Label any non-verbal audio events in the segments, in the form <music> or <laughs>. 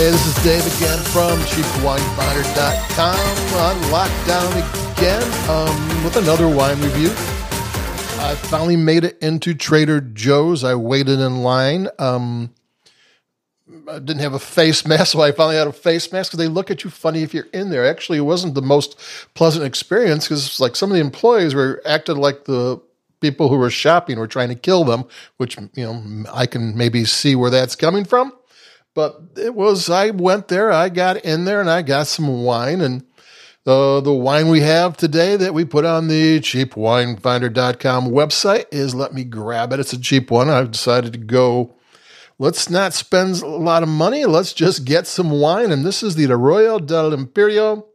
Hey, this is Dave again from cheapwinefinder.com on lockdown again um, with another wine review. I finally made it into Trader Joe's. I waited in line. Um, I didn't have a face mask, <laughs> so I finally had a face mask because they look at you funny if you're in there. Actually, it wasn't the most pleasant experience because like some of the employees were acted like the people who were shopping were trying to kill them, which you know I can maybe see where that's coming from. But it was, I went there, I got in there, and I got some wine. And the, the wine we have today that we put on the cheapwinefinder.com website is let me grab it. It's a cheap one. I've decided to go, let's not spend a lot of money. Let's just get some wine. And this is the Arroyo del Imperio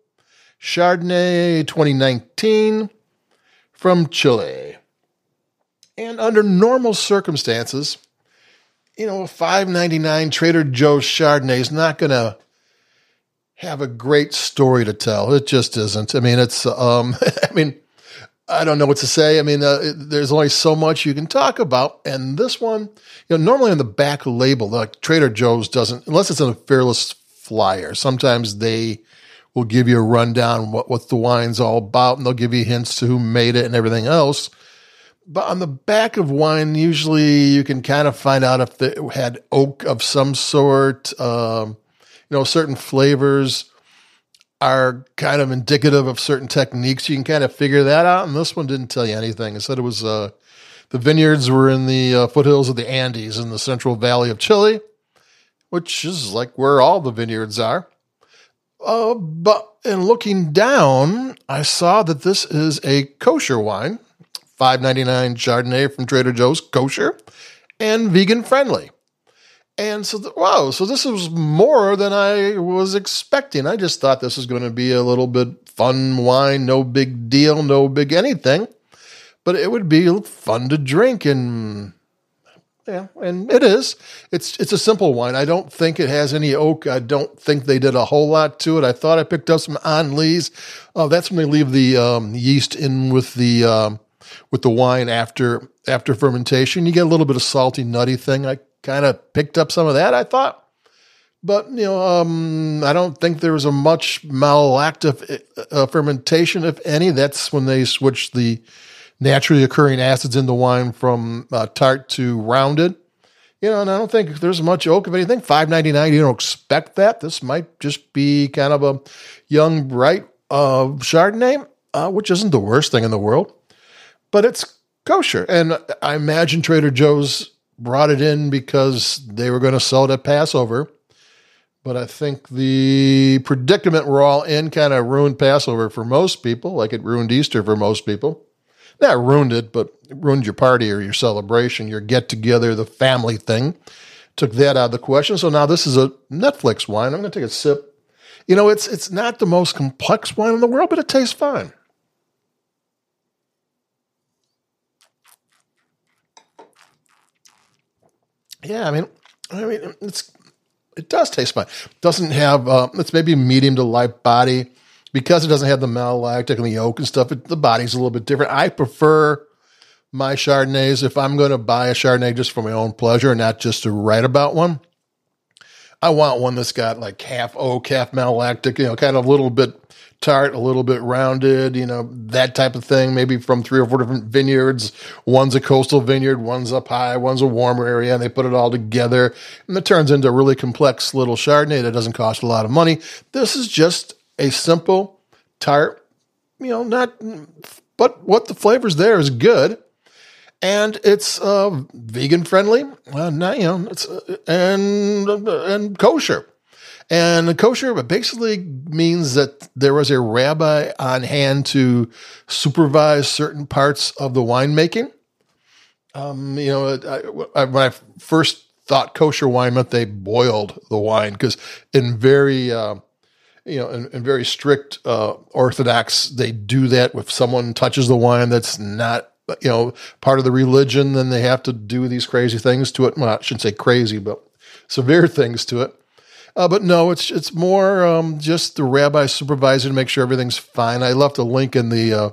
Chardonnay 2019 from Chile. And under normal circumstances, you know, a five ninety nine Trader Joe's Chardonnay is not going to have a great story to tell. It just isn't. I mean, it's. Um, <laughs> I mean, I don't know what to say. I mean, uh, there's only so much you can talk about, and this one, you know, normally on the back label, like Trader Joe's doesn't, unless it's in a fearless flyer. Sometimes they will give you a rundown what what the wine's all about, and they'll give you hints to who made it and everything else. But on the back of wine, usually you can kind of find out if it had oak of some sort. Um, you know, certain flavors are kind of indicative of certain techniques. You can kind of figure that out. And this one didn't tell you anything. It said it was uh, the vineyards were in the uh, foothills of the Andes in the Central Valley of Chile, which is like where all the vineyards are. Uh, but in looking down, I saw that this is a kosher wine. 5.99 Chardonnay from Trader Joe's, kosher and vegan friendly. And so, wow, so this was more than I was expecting. I just thought this was going to be a little bit fun wine, no big deal, no big anything, but it would be fun to drink and yeah, and it is. It's it's a simple wine. I don't think it has any oak. I don't think they did a whole lot to it. I thought I picked up some on lees. Oh, that's when they leave the um, yeast in with the um, with the wine after after fermentation. You get a little bit of salty, nutty thing. I kind of picked up some of that. I thought, but you know, um, I don't think there was a much malolactic uh, fermentation, if any. That's when they switched the naturally occurring acids in the wine from uh, tart to rounded. You know, and I don't think there's much oak of anything. Five ninety nine. You don't expect that. This might just be kind of a young, bright uh, Chardonnay, uh, which isn't the worst thing in the world but it's kosher. And I imagine Trader Joe's brought it in because they were going to sell it at Passover. But I think the predicament we're all in kind of ruined Passover for most people, like it ruined Easter for most people. Not ruined it, but it ruined your party or your celebration, your get together, the family thing. Took that out of the question. So now this is a Netflix wine. I'm going to take a sip. You know, it's it's not the most complex wine in the world, but it tastes fine. Yeah, I mean, I mean, it's it does taste fine. Doesn't have uh, it's maybe medium to light body because it doesn't have the malolactic and the oak and stuff. It, the body's a little bit different. I prefer my Chardonnays if I'm going to buy a Chardonnay just for my own pleasure, and not just to write about one. I want one that's got like half oak, half malolactic, you know, kind of a little bit tart, a little bit rounded, you know, that type of thing, maybe from three or four different vineyards. One's a coastal vineyard, one's up high, one's a warmer area, and they put it all together. And it turns into a really complex little Chardonnay that doesn't cost a lot of money. This is just a simple tart, you know, not, but what the flavor's there is good. And it's uh, vegan friendly, uh, not, you know, it's, uh, and, and kosher. And kosher basically means that there was a rabbi on hand to supervise certain parts of the winemaking. Um, you know, I, I, when I first thought kosher wine meant they boiled the wine because in very, uh, you know, in, in very strict uh, Orthodox, they do that. If someone touches the wine that's not, you know, part of the religion, then they have to do these crazy things to it. Well, I shouldn't say crazy, but severe things to it. Uh, but no, it's it's more um, just the rabbi supervisor to make sure everything's fine. I left a link in the uh,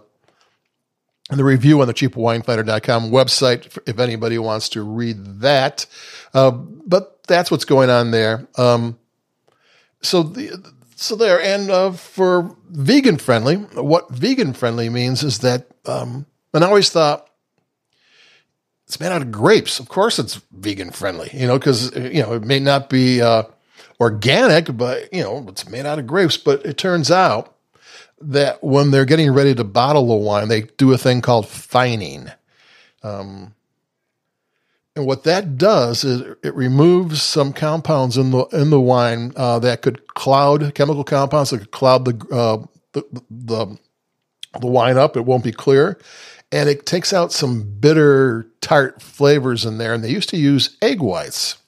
in the review on the cheapwinefinder.com website if anybody wants to read that. Uh, but that's what's going on there. Um, so the so there and uh, for vegan friendly, what vegan friendly means is that, um, and I always thought it's made out of grapes. Of course, it's vegan friendly, you know, because you know it may not be uh, organic, but you know it's made out of grapes. But it turns out that when they're getting ready to bottle the wine, they do a thing called fining. Um, and what that does is it removes some compounds in the in the wine uh, that could cloud chemical compounds that could cloud the, uh, the, the the wine up. It won't be clear, and it takes out some bitter tart flavors in there. And they used to use egg whites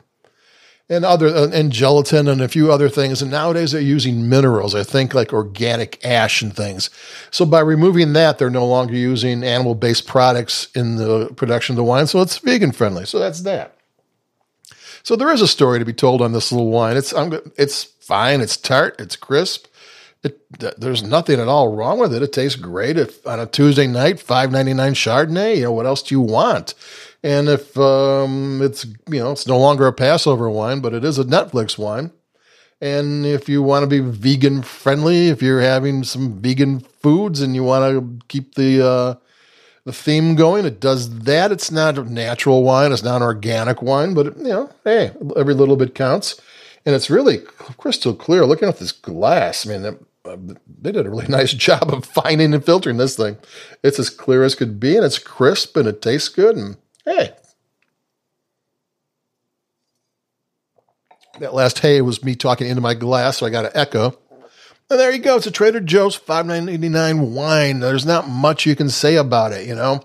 and other uh, and gelatin and a few other things. And nowadays they're using minerals. I think like organic ash and things. So by removing that, they're no longer using animal based products in the production of the wine. So it's vegan friendly. So that's that. So there is a story to be told on this little wine. It's I'm, it's fine. It's tart. It's crisp. It, there's nothing at all wrong with it. It tastes great. If on a Tuesday night, five ninety nine Chardonnay. You know what else do you want? And if um, it's you know it's no longer a Passover wine, but it is a Netflix wine. And if you want to be vegan friendly, if you're having some vegan foods and you want to keep the uh, the theme going, it does that. It's not a natural wine, it's not an organic wine, but it, you know, hey, every little bit counts. And it's really crystal clear. Looking at this glass, I mean, uh, they did a really <laughs> nice job of fining and filtering this thing. It's as clear as could be, and it's crisp, and it tastes good, and Hey. That last hey was me talking into my glass, so I got an echo. And there you go. It's a Trader Joe's five nine eighty nine wine. There's not much you can say about it, you know.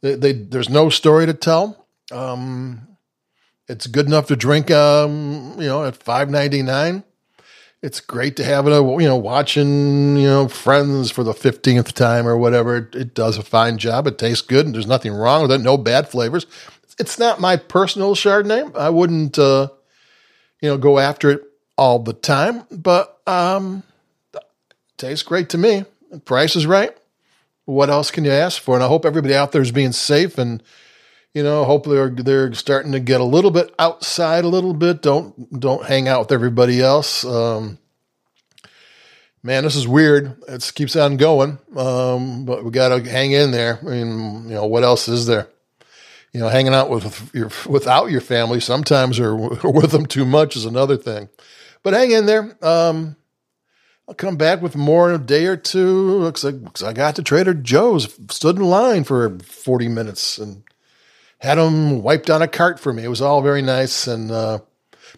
They, they, there's no story to tell. Um, it's good enough to drink, um, you know, at five ninety nine it's great to have it, you know, watching, you know, Friends for the 15th time or whatever. It, it, does a fine job. It tastes good and there's nothing wrong with it. No bad flavors. It's not my personal Chardonnay. I wouldn't, uh, you know, go after it all the time, but, um, tastes great to me. Price is right. What else can you ask for? And I hope everybody out there is being safe and, you know, hopefully they're, they're starting to get a little bit outside a little bit. Don't don't hang out with everybody else. Um, man, this is weird. It keeps on going, um, but we got to hang in there. I mean, you know, what else is there? You know, hanging out with your without your family sometimes, <laughs> or, with them too much is another thing. But hang in there. Um, I'll come back with more in a day or two. Looks like I got to Trader Joe's, stood in line for forty minutes, and had them wiped on a cart for me. It was all very nice. And, uh,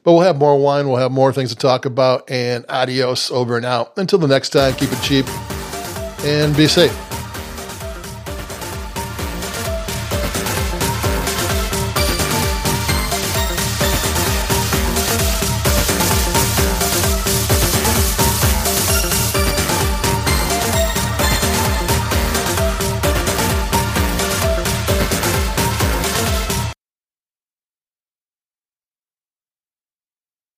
but we'll have more wine. We'll have more things to talk about. And adios over and out. Until the next time, keep it cheap and be safe.